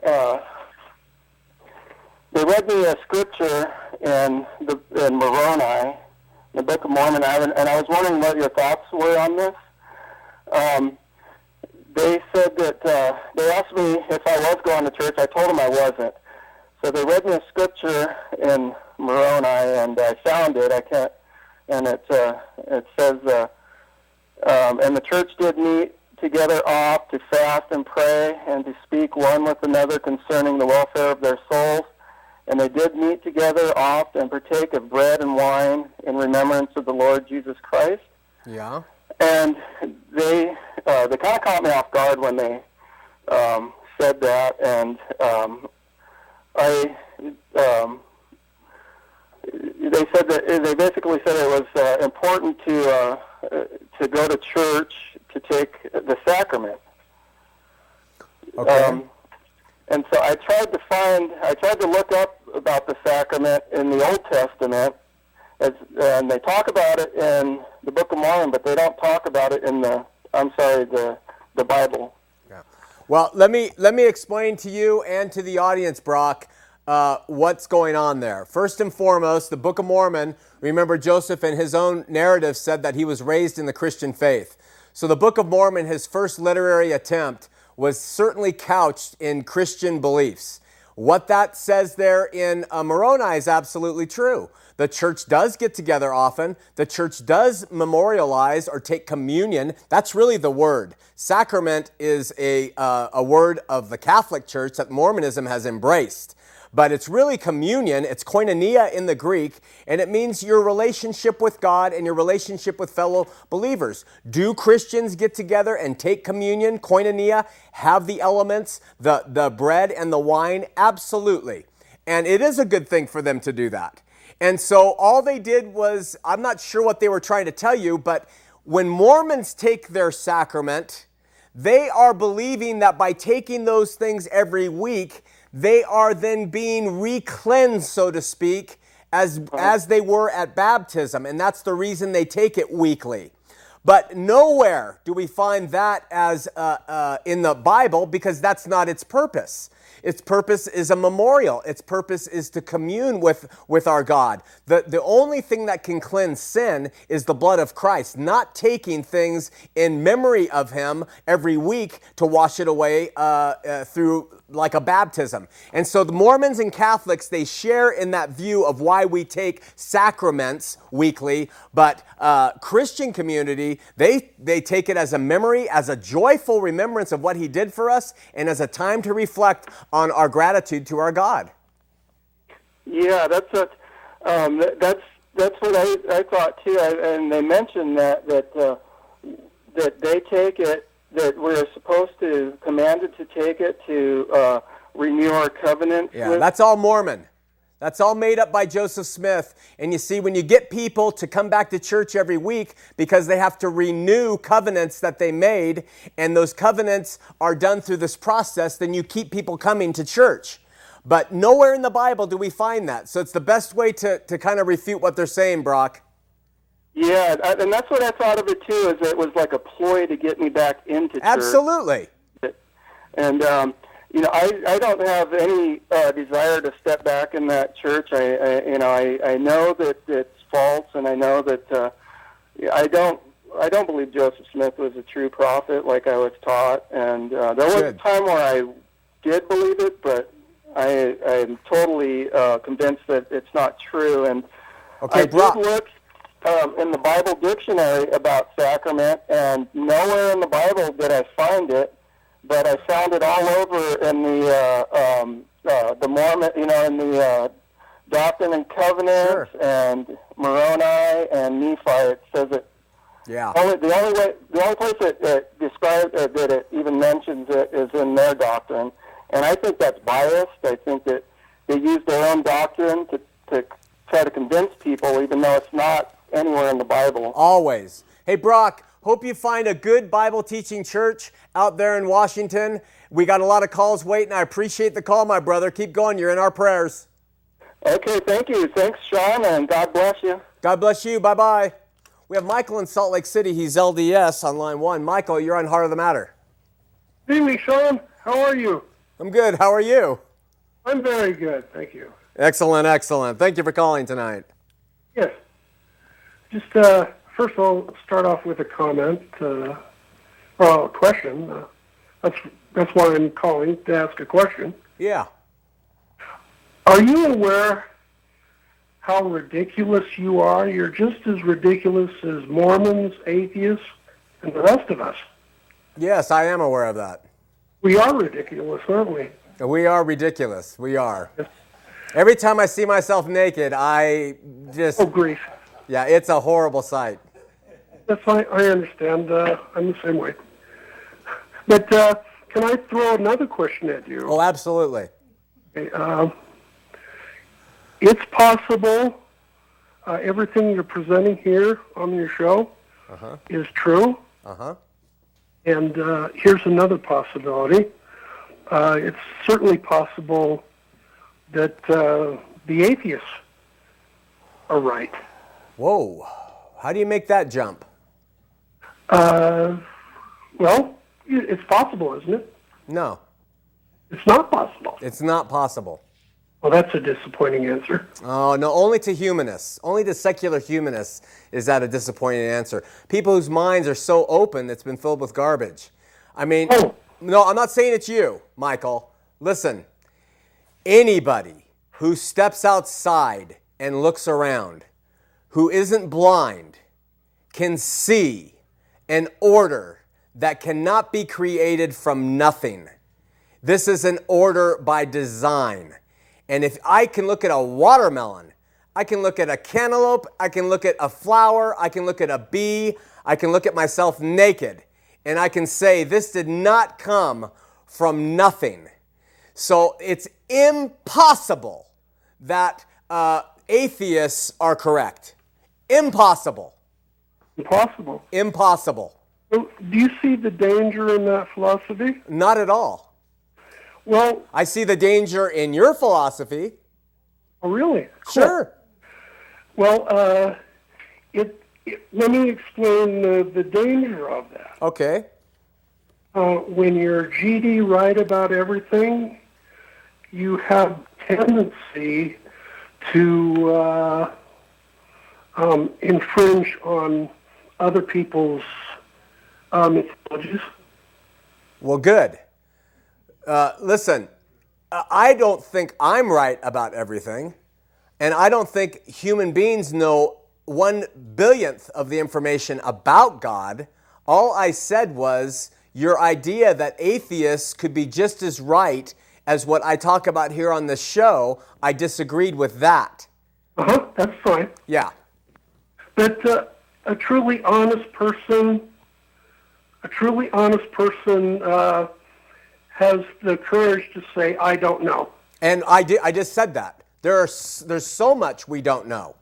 uh, they read me a scripture in the in Moroni, the Book of Mormon, and I, and I was wondering what your thoughts were on this. Um, they said that uh, they asked me if I was going to church. I told them I wasn't. So they read me a scripture in Moroni, and I found it. I can't, and it uh, it says, uh, um, and the church did meet together oft to fast and pray, and to speak one with another concerning the welfare of their souls. And they did meet together oft and partake of bread and wine in remembrance of the Lord Jesus Christ. Yeah. And they uh, they kind of caught me off guard when they um, said that, and um, I um, said that they basically said it was uh, important to uh, uh, to go to church to take the sacrament. Okay. Um, and so I tried to find, I tried to look up about the sacrament in the Old Testament, as, and they talk about it in the Book of Mormon, but they don't talk about it in the, I'm sorry, the the Bible. Yeah. Well, let me let me explain to you and to the audience, Brock, uh, what's going on there. First and foremost, the Book of Mormon. Remember, Joseph, in his own narrative, said that he was raised in the Christian faith. So, the Book of Mormon, his first literary attempt, was certainly couched in Christian beliefs. What that says there in uh, Moroni is absolutely true. The church does get together often. The church does memorialize or take communion. That's really the word. Sacrament is a, uh, a word of the Catholic Church that Mormonism has embraced. But it's really communion, it's koinonia in the Greek, and it means your relationship with God and your relationship with fellow believers. Do Christians get together and take communion, koinonia, have the elements, the, the bread and the wine? Absolutely. And it is a good thing for them to do that. And so all they did was, I'm not sure what they were trying to tell you, but when Mormons take their sacrament, they are believing that by taking those things every week, they are then being re-cleansed, so to speak, as, as they were at baptism. And that's the reason they take it weekly. But nowhere do we find that as uh, uh, in the Bible because that's not its purpose. Its purpose is a memorial. Its purpose is to commune with, with our God. The, the only thing that can cleanse sin is the blood of Christ, not taking things in memory of Him every week to wash it away uh, uh, through like a baptism. And so the Mormons and Catholics, they share in that view of why we take sacraments weekly, but uh, Christian community, they, they take it as a memory, as a joyful remembrance of what he did for us, and as a time to reflect on our gratitude to our God. Yeah, that's what um, that's that's what I, I thought too. I, and they mentioned that that uh, that they take it that we're supposed to commanded to take it to uh, renew our covenant. Yeah, with. that's all Mormon. That's all made up by Joseph Smith. And you see, when you get people to come back to church every week because they have to renew covenants that they made, and those covenants are done through this process, then you keep people coming to church. But nowhere in the Bible do we find that. So it's the best way to, to kind of refute what they're saying, Brock. Yeah, I- and that's what I thought of it too. Is it was like a ploy to get me back into church. Absolutely. And um, you know, I, I don't have any uh, desire to step back in that church. I, I you know I, I know that it's false, and I know that uh, I don't I don't believe Joseph Smith was a true prophet like I was taught. And uh, there was Good. a time where I did believe it, but I I'm totally uh, convinced that it's not true. And Okay, I Brock. did look um, in the Bible dictionary about sacrament, and nowhere in the Bible did I find it, but I found it all over in the uh, um, uh, the Mormon, you know, in the uh, Doctrine and Covenants Sure. and Moroni and Nephi. It says it Yeah. only the only way the only place that it describes uh, that it even mentions it is in their doctrine, and I think that's biased. I think that they use their own doctrine to to try to convince people, even though it's not anywhere in the Bible. Always. Hey, Brock, hope you find a good Bible teaching church out there in Washington. We got a lot of calls waiting. I appreciate the call, my brother. Keep going. You're in our prayers. Okay, thank you. Thanks, Shawn, and God bless you. God bless you. Bye bye. We have Michael in Salt Lake City. He's LDS on line one. Michael, you're on Heart of the Matter. Good evening, Shawn. How are you? I'm good. How are you? I'm very good, thank you. Excellent, excellent. Thank you for calling tonight. Yes. Just uh, first, I'll start off with a comment, uh, well, a question. Uh, that's that's why I'm calling to ask a question. Yeah. Are you aware how ridiculous you are? You're just as ridiculous as Mormons, atheists, and the rest of us. Yes, I am aware of that. We are ridiculous, aren't we? We are ridiculous. We are. Every time I see myself naked, I just, Oh, grief. Yeah, it's a horrible sight. That's I, I understand. Uh, I'm the same way. But uh, can I throw another question at you? Oh, absolutely. Okay, um, it's possible uh, everything you're presenting here on your show is true. Uh huh. And uh, here's another possibility. Uh, it's certainly possible that uh, the atheists are right. Whoa. How do you make that jump? Uh, well, it's possible, isn't it? No, It's not possible. it's not possible. Well, that's a disappointing answer. Oh, no, only to humanists. Only to secular humanists is that a disappointing answer. People whose minds are so open it's been filled with garbage. I mean, Oh. no, I'm not saying it's you, Michael. Listen, anybody who steps outside and looks around, who isn't blind, can see an order that cannot be created from nothing. This is an order by design. And if I can look at a watermelon, I can look at a cantaloupe, I can look at a flower, I can look at a bee, I can look at myself naked, and I can say, this did not come from nothing. So it's impossible that uh, atheists are correct. Impossible. Impossible. Impossible. Do you see the danger in that philosophy? Not at all. Well, I see the danger in your philosophy. oh, really? Sure. Well, uh, it, it, let me explain the, the danger of that. Okay. Uh, when you're GD right about everything, you have tendency to uh, um, infringe on other people's uh, mythologies. Well, good. Uh, listen, I don't think I'm right about everything, and I don't think human beings know one billionth of the information about God. All I said was your idea that atheists could be just as right as what I talk about here on the show, I disagreed with that. Uh huh. That's fine. Yeah. But uh, a truly honest person, a truly honest person uh, has the courage to say, "I don't know." And I, did, I just said that. There are, s- there's so much we don't know.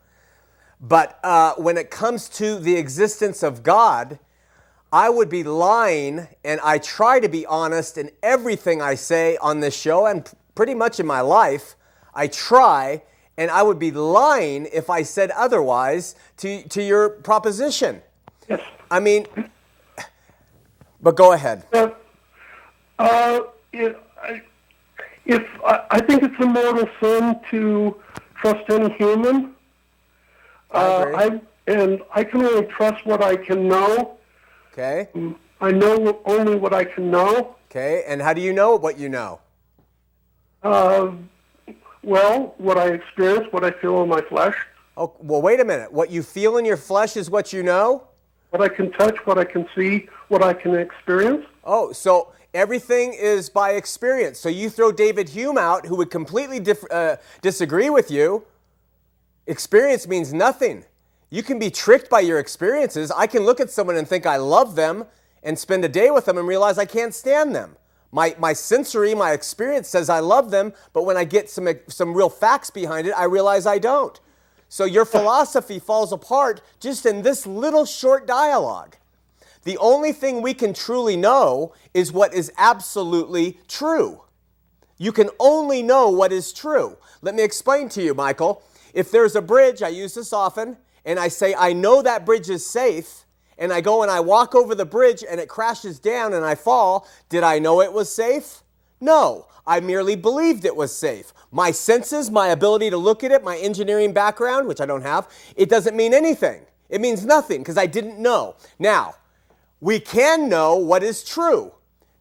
But uh, when it comes to the existence of God, I would be lying, and I try to be honest in everything I say on this show and p- pretty much in my life. I try, and I would be lying if I said otherwise to, to your proposition. Yes. I mean, but go ahead. Uh, uh, it, I, if I, I think it's a mortal sin to trust any human, uh. I and I can only trust what I can know. Okay. I know only what I can know. Okay. And how do you know what you know? Uh, well, what I experience, what I feel in my flesh, Oh, well, wait a minute. What you feel in your flesh is what you know? what I can touch, what I can see, what I can experience. Oh, so everything is by experience. So you throw David Hume out, who would completely dif- uh, disagree with you. Experience means nothing. You can be tricked by your experiences. I can look at someone and think I love them and spend a day with them and realize I can't stand them. My, my sensory, my experience says I love them, but when I get some, some real facts behind it, I realize I don't. So your [laughs] philosophy falls apart just in this little short dialogue. The only thing we can truly know is what is absolutely true. You can only know what is true. Let me explain to you, Michael. If there's a bridge, I use this often, and I say, I know that bridge is safe, and I go and I walk over the bridge and it crashes down and I fall, did I know it was safe? No, I merely believed it was safe. My senses, my ability to look at it, my engineering background, which I don't have, it doesn't mean anything. It means nothing because I didn't know. Now, we can know what is true.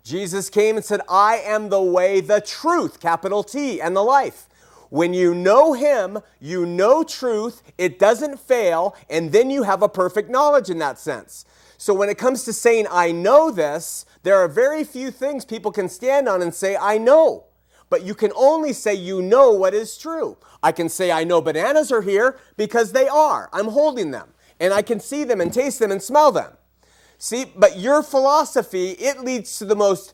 Jesus came and said, I am the way, the truth, capital T, and the life. When you know Him, you know truth, it doesn't fail, and then you have a perfect knowledge in that sense. So when it comes to saying, I know this, there are very few things people can stand on and say, I know. But you can only say you know what is true. I can say, I know bananas are here because they are. I'm holding them, and I can see them and taste them and smell them. See, but your philosophy, it leads to the most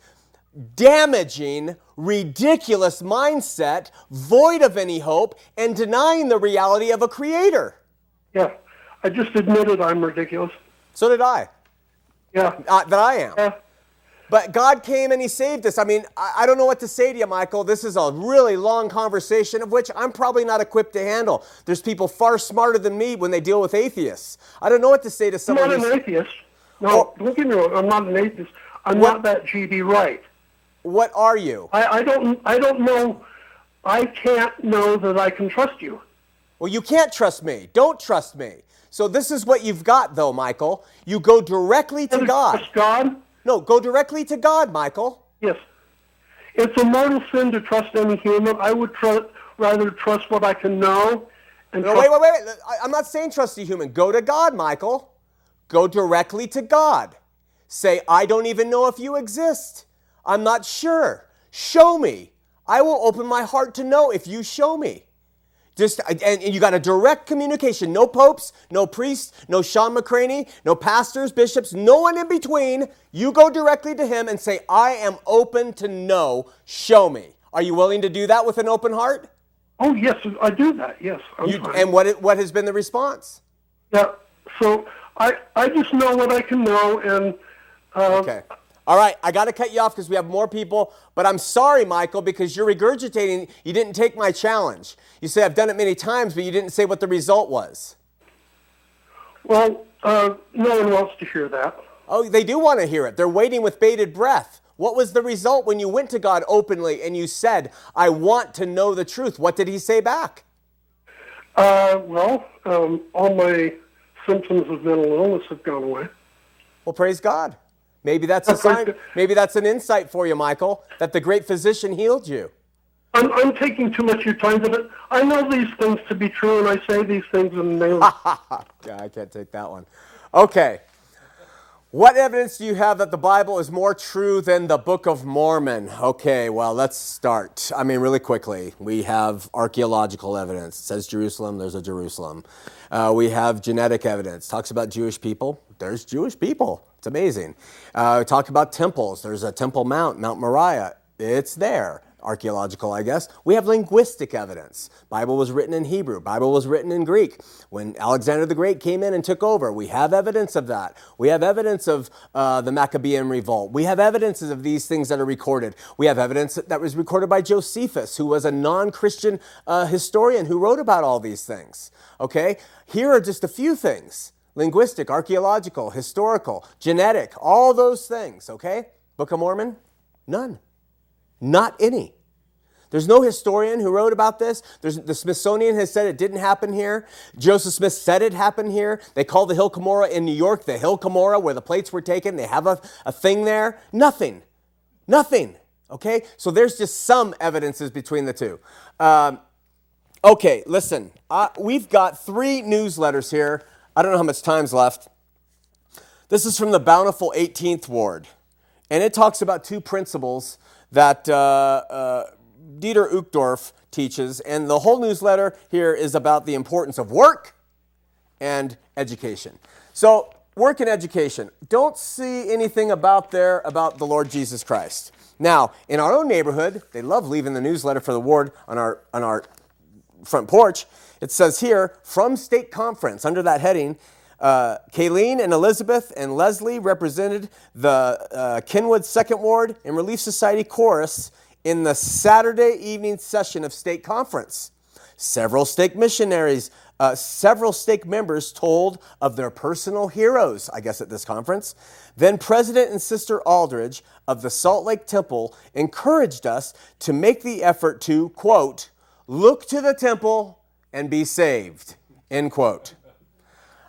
damaging, ridiculous mindset, void of any hope, and denying the reality of a creator. Yeah, I just admitted I'm ridiculous. So did I. Yeah, Uh, that I am. yeah. But God came and He saved us. I mean, I, I don't know what to say to you, Michael. This is a really long conversation of which I'm probably not equipped to handle. There's people far smarter than me when they deal with atheists. I don't know what to say to someone. I'm not an atheist. No, don't get me wrong. I'm not an atheist. I'm What- not that GB Wright. What are you? I, I don't. I don't know. I can't know that I can trust you. Well, you can't trust me. Don't trust me. So this is what you've got, though, Michael. You go directly to God. Trust God. No, go directly to God, Michael. Yes. It's a mortal sin to trust any human. I would tr- rather trust what I can know. And No, trust- wait, wait, wait. I- I'm not saying trust a human. Go to God, Michael. Go directly to God. Say, I don't even know if you exist. I'm not sure. Show me. I will open my heart to know if you show me. Just and, and you got a direct communication. No popes, no priests, no Shawn McCraney, no pastors, bishops, no one in between. You go directly to him and say, I am open to know. Show me. Are you willing to do that with an open heart? Oh yes, I do that. Yes, I'm You, and what, what has been the response? yeah. So I I just know what I can know, and uh, Okay. All right, I got to cut you off because we have more people. But I'm sorry, Michael, because you're regurgitating. You didn't take my challenge. You say I've done it many times, but you didn't say what the result was. well, uh, no one wants to hear that. Oh, they do want to hear it. They're waiting with bated breath. What was the result when you went to God openly and you said, I want to know the truth? What did He say back? Uh, well, um, all my symptoms of mental illness have gone away. Well, praise God. Maybe that's a [laughs] sign. Maybe that's an insight for you, Michael, that the great physician healed you. I'm, I'm taking too much of your time, but I know these things to be true, and I say these things in the name [laughs] Yeah, I can't take that one. Okay. What evidence do you have that the Bible is more true than the Book of Mormon? Okay, well, let's start. I mean, really quickly. We have archaeological evidence. It says Jerusalem, there's a Jerusalem. Uh, we have genetic evidence. Talks about Jewish people. There's Jewish people. It's amazing. Uh, we talk about temples. There's a Temple Mount, Mount Moriah. It's there archaeological, I guess. We have linguistic evidence. Bible was written in Hebrew. Bible was written in Greek. When Alexander the Great came in and took over, we have evidence of that. We have evidence of uh, the Maccabean revolt. We have evidences of these things that are recorded. We have evidence that was recorded by Josephus, who was a non-Christian uh, historian who wrote about all these things. Okay, here are just a few things: linguistic, archaeological, historical, genetic, all those things. Okay, Book of Mormon, none. Not any. There's no historian who wrote about this. There's, the Smithsonian has said it didn't happen here. Joseph Smith said it happened here. They call the Hill Cumorah in New York the Hill Cumorah where the plates were taken. They have a, a thing there. Nothing. Nothing. Okay, so there's just some evidences between the two. Um, okay, listen, uh, we've got three newsletters here. I don't know how much time's left. This is from the Bountiful 18th Ward, and it talks about two principles that uh, uh, Dieter Uchtdorf teaches, and the whole newsletter here is about the importance of work and education. So, work and education. Don't see anything about there about the Lord Jesus Christ. Now, in our own neighborhood, they love leaving the newsletter for the ward on our on our front porch. It says here from stake conference under that heading. Uh, Kayleen and Elizabeth and Leslie represented the uh, Kenwood Second Ward and Relief Society Chorus in the Saturday evening session of stake conference. Several stake missionaries, uh, several stake members told of their personal heroes, I guess, at this conference. Then President and Sister Aldridge of the Salt Lake Temple encouraged us to make the effort to, quote, look to the temple and be saved, end quote.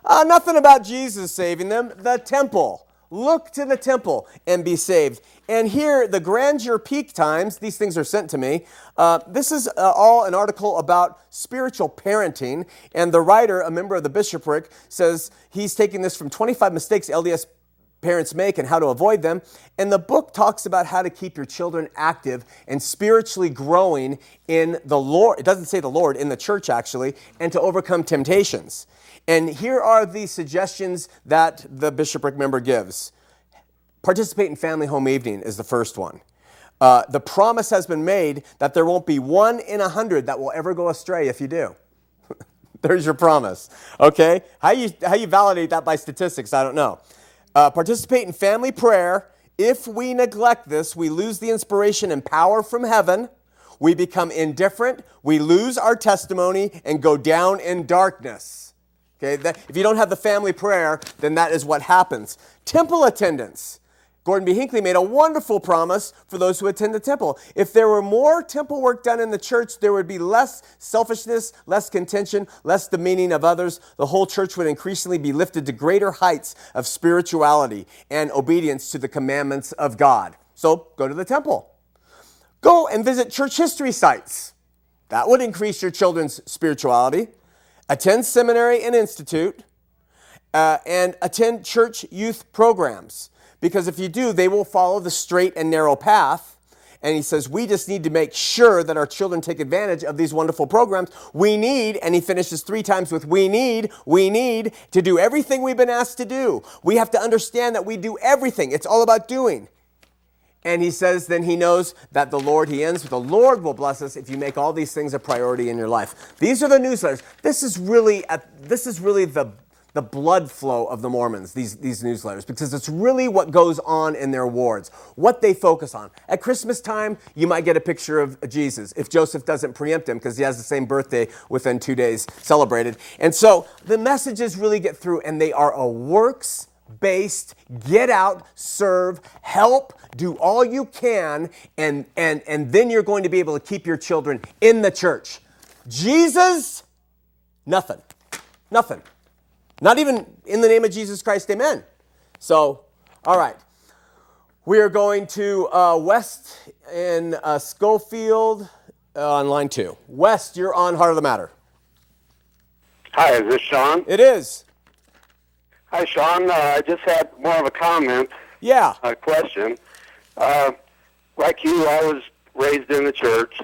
Uh, nothing about Jesus saving them, the temple. Look to the temple and be saved. And here, the Grandeur Peak Times, these things are sent to me. Uh, this is uh, all an article about spiritual parenting. And the writer, a member of the bishopric, says he's taking this from 25 mistakes LDS parents make and how to avoid them. And the book talks about how to keep your children active and spiritually growing in the Lord. It doesn't say the Lord, in the church actually, and to overcome temptations. And here are the suggestions that the bishopric member gives. Participate in family home evening is the first one. Uh, the promise has been made that there won't be one in a hundred that will ever go astray if you do. [laughs] There's your promise. Okay? How you, how you validate that by statistics, I don't know. Uh, participate in family prayer. If we neglect this, we lose the inspiration and power from heaven. We become indifferent. We lose our testimony and go down in darkness. Okay, that, if you don't have the family prayer, then that is what happens. Temple attendance. Gordon B. Hinckley made a wonderful promise for those who attend the temple. If there were more temple work done in the church, there would be less selfishness, less contention, less demeaning of others. The whole church would increasingly be lifted to greater heights of spirituality and obedience to the commandments of God. So go to the temple. Go and visit church history sites. That would increase your children's spirituality. Attend seminary and institute, uh, and attend church youth programs. Because if you do, they will follow the straight and narrow path. And he says, we just need to make sure that our children take advantage of these wonderful programs. We need, and he finishes three times with, we need, we need to do everything we've been asked to do. We have to understand that we do everything. It's all about doing. And he says, then he knows that the Lord, he ends with, the Lord will bless us if you make all these things a priority in your life. These are the newsletters. This is really, a, this is really the, the blood flow of the Mormons, these, these newsletters, because it's really what goes on in their wards, what they focus on. At Christmas time, you might get a picture of Jesus if Joseph doesn't preempt him because he has the same birthday within two days celebrated. And so the messages really get through, and they are a works based, get out, serve, help, do all you can, and, and, and then you're going to be able to keep your children in the church. Jesus, nothing. Nothing. Not even in the name of Jesus Christ, amen. So, all right. We are going to uh, West in uh, Schofield uh, on line two. West, you're on Heart of the Matter. Hi, is this Shawn? It is. Hi, Shawn. Uh, I just had more of a comment, Yeah. a question. Uh, like you, I was raised in the church,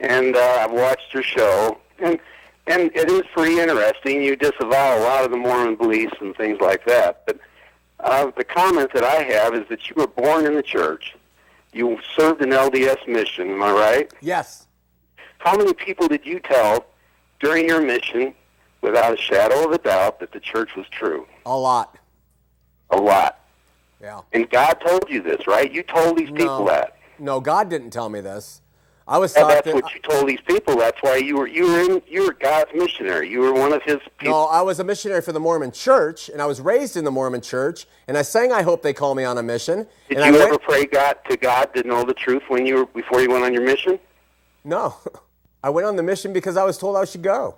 and uh, I've watched your show, and and it is pretty interesting. You disavow a lot of the Mormon beliefs and things like that. But uh, the comment that I have is that you were born in the church. You served an LDS mission. Am I right? Yes. How many people did you tell during your mission, without a shadow of a doubt, that the church was true? A lot. A lot. Yeah. And God told you this, right? You told these people that. No, God didn't tell me this. I was And that's what you told these people. That's why you were you were in you were God's missionary. You were one of His people. No, I was a missionary for the Mormon church, and I was raised in the Mormon church, and I sang "I Hope They Call Me on a Mission." Did and you I ever went, pray God to God to know the truth when you were before you went on your mission? No, [laughs] I went on the mission because I was told I should go.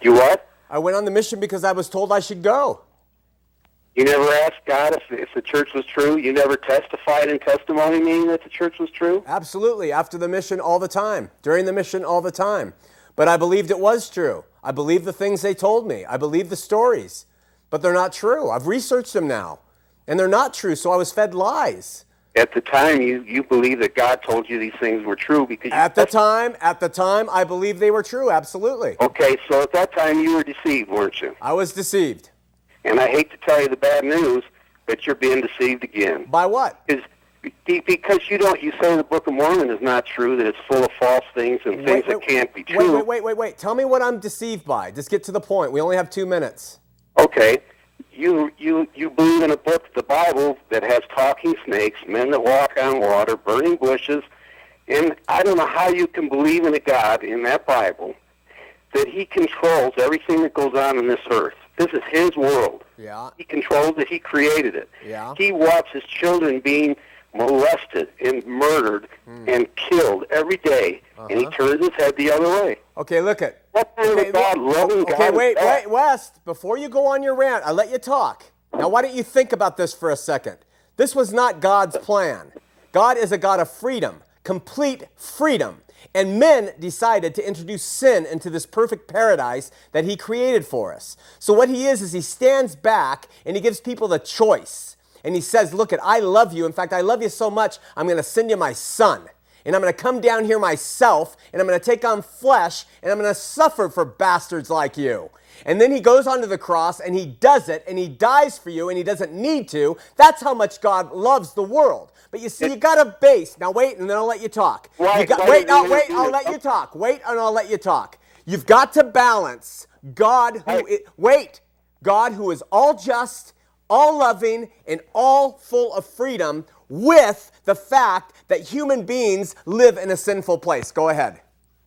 You what? I went on the mission because I was told I should go. You never asked God if, if the church was true. You never testified in testimony meaning that the church was true. Absolutely. After the mission, all the time. During the mission, all the time. But I believed it was true. I believed the things they told me. I believed the stories. But they're not true. I've researched them now. And they're not true, so I was fed lies. At the time, you, you believed that God told you these things were true because you At the time, at the time, I believed they were true. Absolutely. Okay, so at that time you were deceived, weren't you? I was deceived. And I hate to tell you the bad news, but you're being deceived again. By what? Is because you don't you say the Book of Mormon is not true, that it's full of false things and things that can't be Wait, true. wait, wait, wait, wait. Tell me what I'm deceived by. Just get to the point. We only have two minutes. Okay. You you you believe in a book, the Bible, that has talking snakes, men that walk on water, burning bushes, and I don't know how you can believe in a God in that Bible that He controls everything that goes on in this earth. This is His world. Yeah. He controls it. He created it. Yeah. He watches children being molested and murdered Hmm. and killed every day, and he Uh-huh. turns his head the other way. Okay, look at. What kind Okay, of God, wait- loving okay, God is wait, wait, West. Before you go on your rant, I let you talk. Now, why don't you think about this for a second? This was not God's plan. God is a God of freedom, complete freedom. And men decided to introduce sin into this perfect paradise that He created for us. So, what He is, is He stands back and He gives people the choice. And He says, Look, at I love you. In fact, I love you so much, I'm going to send you my son and I'm going to come down here myself, and I'm going to take on flesh, and I'm going to suffer for bastards like you. And then he goes onto the cross and he does it, and he dies for you, and he doesn't need to. That's how much God loves the world. But you see, you got a base. Now wait, and then I'll let you talk. Why- You got, why wait, you wait, I'll let you talk. Wait, and I'll let you talk. You've got to balance God who i- wait, God who is all just, all loving, and all full of freedom with the fact that human beings live in a sinful place. Go ahead.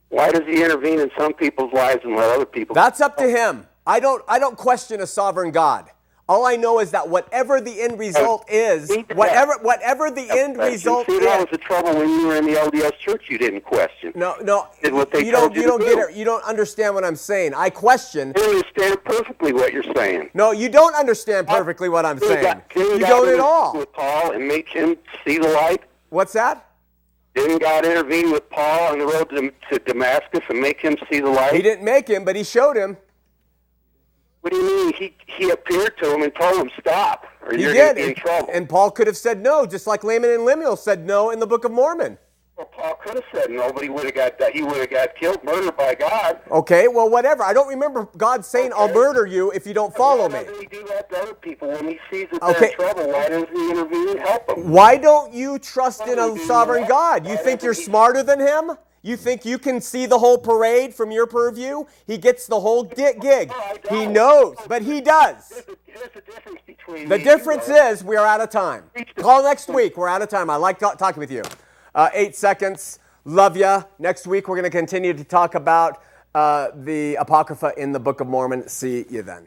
Why does he intervene in some people's lives and let other people? That's up to oh. him. I don't I don't question a sovereign God. All I know is that whatever the end result is, whatever whatever the end result see, that was the trouble when you were in the LDS church. You didn't question. No, no. Did what they you don't you you don't get it. You don't understand what I'm saying. I question. I understand perfectly what you're saying. No, you don't understand perfectly what I'm saying. God- You God don't at all. With Paul and make him see the light. What's that? Didn't God intervene with Paul on the road to, to Damascus and make him see the light? He didn't make him, but he showed him. What do you mean? He he appeared to him and told him stop, or He you're going to be in And, trouble. and Paul could have said no, just like Laman and Lemuel said no in the Book of Mormon. well, Paul could have said nobody would have got that. He would have got killed, murdered by God. Okay, well, whatever. I don't remember God saying, I'll murder you if you don't follow why me. he do that to other people when he sees that they're Okay. in trouble? Why doesn't he intervene and help them? Why don't you trust in a he sovereign? God? You Why think you're he- smarter than him? You think you can see the whole parade from your purview? He gets the whole gi- gig. He knows, but he does. There's a, difference between The me and you, difference is we are out of time. Call next week. We're out of time. I like talking with you. Uh, eight seconds. Love ya. Next week we're going to continue to talk about uh, the Apocrypha in the Book of Mormon. See you then.